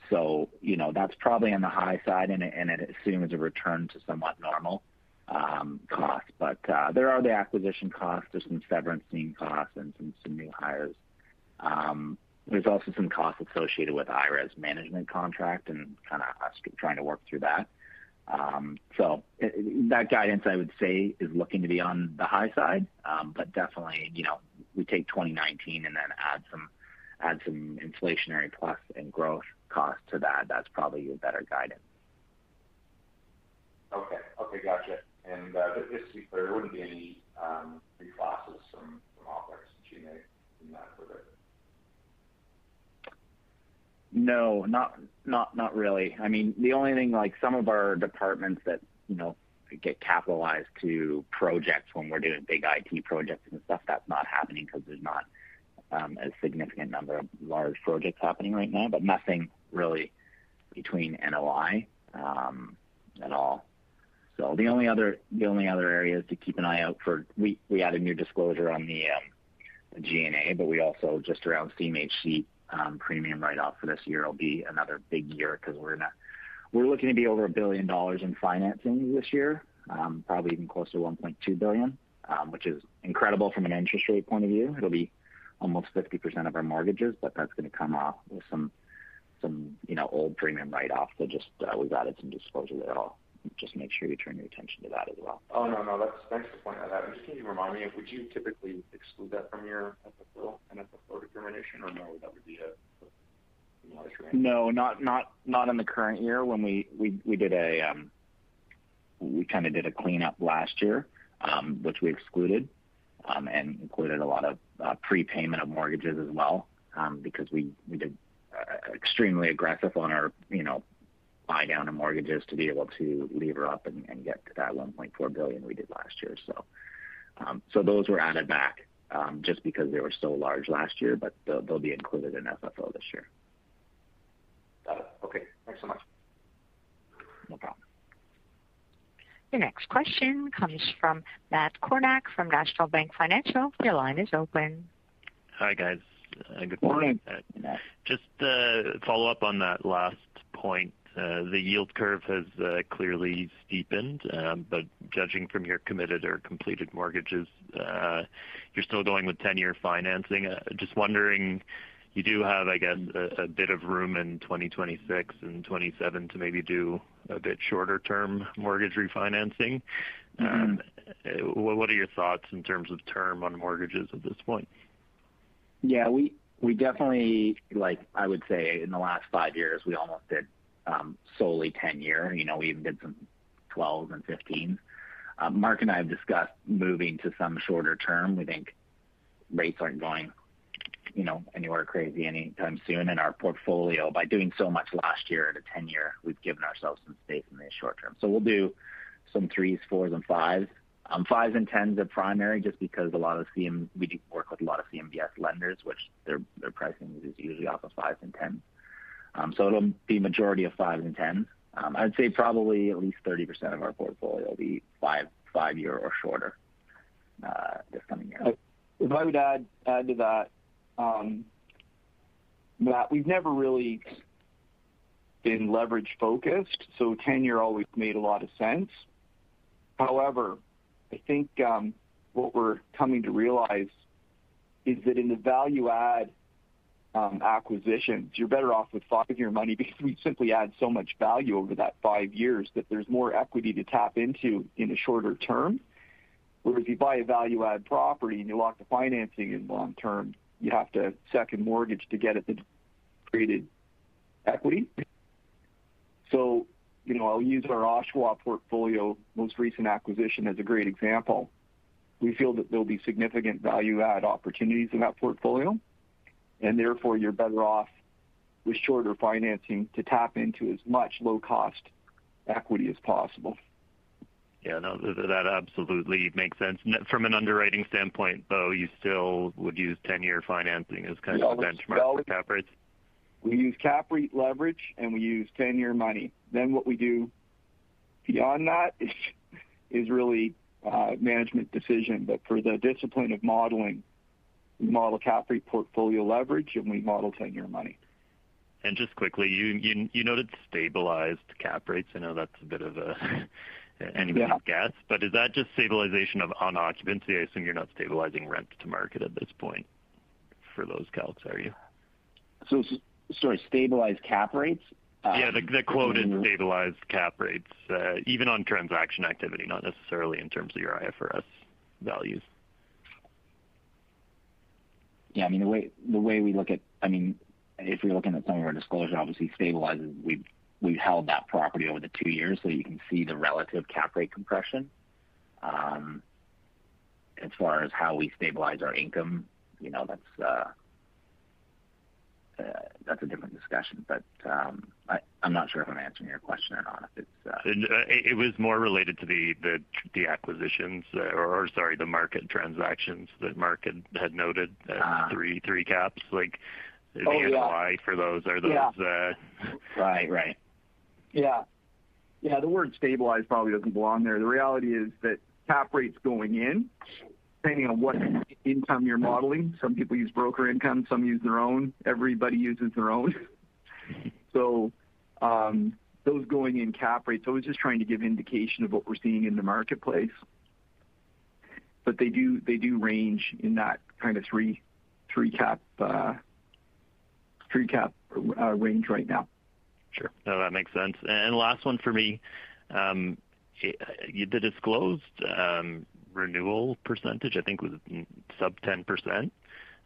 so you know, that's probably on the high side, and it assumes a return to somewhat normal um, costs. But uh, there are the acquisition costs. There's some severance costs and some new hires. There's also some costs associated with IRES management contract and kind of us trying to work through that. Um, so that guidance, I would say, is looking to be on the high side. Um, but definitely, you know, we take 2019 and then add some inflationary plus and growth cost to that. That's probably a better guidance. Okay. Okay, gotcha. And, uh, Just to be clear, there wouldn't be any um, reclasses from OpEx to G&A in that regard? No, not not not really. I mean, the only thing, like some of our departments that you know, get capitalized to projects when we're doing big IT projects and stuff, that's not happening because there's not um, a significant number of large projects happening right now. But nothing really between NOI um, at all. So the only other the only other areas to keep an eye out for, we added new disclosure on the um, G&A, but we also just around CMHC Um, premium write-off for this year will be another big year because we're going to we're looking to be over a 1 billion dollars in financing this year. Um, probably even closer to 1.2 billion, um, which is incredible from an interest rate point of view. It'll be almost 50% of our mortgages, but that's going to come off with some some, you know, old premium write-off. So just uh we've added some disclosure there. Just make sure you turn your attention to that as well. Oh, no. No. That's, thanks for pointing that out. Just can you remind me, would you typically exclude that from your FFO and FFO determination, or no, that would be a large range? No, not in the current year. When we we, we did a, um, we kind of did a cleanup last year, um, which we excluded, um, and included a lot of uh, prepayment of mortgages as well, um, because we we did uh, extremely aggressive on our buy down of mortgages to be able to lever up and get to that 1.4 billion we did last year. So um, so those were added back, um, just because they were so large last year, but they'll be included in FFO this year. Got it. Okay. Thanks so much. No problem. Your next question comes from Matt Kornack from National Bank Financial. Your line is open. Hi, guys. Uh, good morning. Morning. Uh, just to follow up on that last point. Uh, the yield curve has uh, clearly steepened. Um, but judging from your committed or completed mortgages, uh, you're still going with 10-year financing. Just wondering, you do have, I guess, a bit of room in 2026 and 2027 to maybe do a bit shorter term mortgage refinancing. Um, mm-hmm. What are your thoughts in terms of term on mortgages at this point? Yeah. We definitely, like I would say, in the last five years, we almost did Um, solely 10-year. You know, we even did some 12s and 15s. Um, Mark and I have discussed moving to some shorter term. We think rates aren't going you know, anywhere crazy anytime soon in our portfolio. By doing so much last year at a 10-year, we've given ourselves some space in the short term. So we'll do some threes, fours, and fives. Um, fives and 10s are primary just because a lot of CM we do work with a lot of CMBS lenders, which their their pricing is usually off of fives and 10s. Um, so it'll be majority of fives and 10s. Um, I'd say probably at least 30% of our portfolio will be five, five year or shorter uh, this coming year. If I would add to that, um, Matt, we've never really been leverage focused, so 10-year always made a lot of sense. However, I think what we're coming to realize is that in the value add Um, acquisitions, you're better off with five-year money because we simply add so much value over that five years that there's more equity to tap into in a shorter term. Whereas you buy a value add property and you lock the financing in long term, you have to second mortgage to get at the created equity. So, you know, I'll use our Oshawa portfolio most recent acquisition as a great example. We feel that there'll be significant value add opportunities in that portfolio, and therefore you're better off with shorter financing to tap into as much low-cost equity as possible. Yeah, no, that absolutely makes sense. From an underwriting standpoint, though, you still would use 10-year financing as kind of a benchmark for cap rates? We use cap rate leverage, and we use 10-year money. Then what we do beyond that is really a management decision. But for the discipline of modeling, we model cap rate portfolio leverage, and we model 10-year money. And just quickly, you you you noted stabilized cap rates. I know that's a bit of a anybody's guess. But is that just stabilization of on occupancy? I assume you're not stabilizing rent to market at this point for those calcs, are you? So, sorry, stabilized cap rates? Uh, yeah, the the quoted mm-hmm. stabilized cap rates, uh, even on transaction activity, not necessarily in terms of your IFRS values. Yeah, I mean, the way we look at I mean, if you're looking at some of our disclosure, obviously stabilizes, we've held that property over the two years so you can see the relative cap rate compression. Um, as far as how we stabilize our income, you know, that's uh, Uh, a different discussion. But um, I'm not sure if I'm answering your question or not. Uh, uh, it was more related to the acquisitions or, sorry, the market transactions that Mark had noted ah. at three caps. Like oh, yeah. The NOI for those. Are those. Right. Right. Yeah. Yeah. The word stabilized probably doesn't belong there. The reality is that cap rates going in, depending on what income you're modeling, some people use broker income, some use their own. Everybody uses their own. So um, those going in cap rates, I was just trying to give indication of what we're seeing in the marketplace. But they do they do range in that kind of three cap uh, uh, range right now. Sure. No, that makes sense. And last one for me. Um, the disclosed um, renewal percentage, I think, was sub 10%,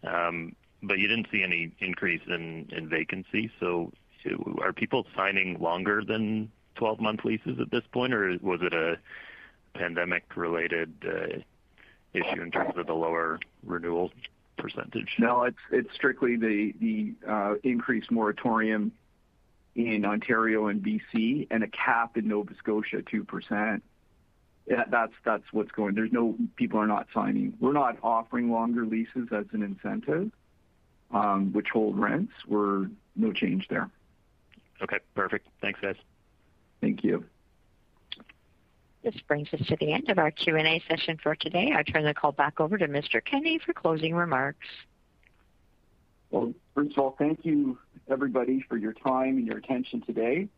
um, but you didn't see any increase in vacancy. So are people signing longer than 12-month leases at this point, or was it a pandemic-related uh, issue in terms of the lower renewal percentage? No, it's strictly the uh, increased moratorium in Ontario and B.C. and a cap in Nova Scotia, 2%. That's what's going. There's no people are not signing. We're not offering longer leases as an incentive, um, which hold rents. We're no change there. Okay, perfect. Thanks, guys. Thank you. This brings us to the end of our Q&A session for today. I turn the call back over to Mr. Kenney for closing remarks. Well, first of all, thank you everybody for your time and your attention today.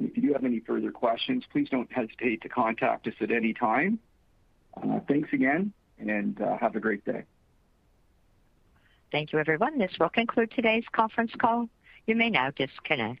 If you do have any further questions, please don't hesitate to contact us at any time. Uh, thanks again, and uh, have a great day. Thank you, everyone. This will conclude today's conference call. You may now disconnect.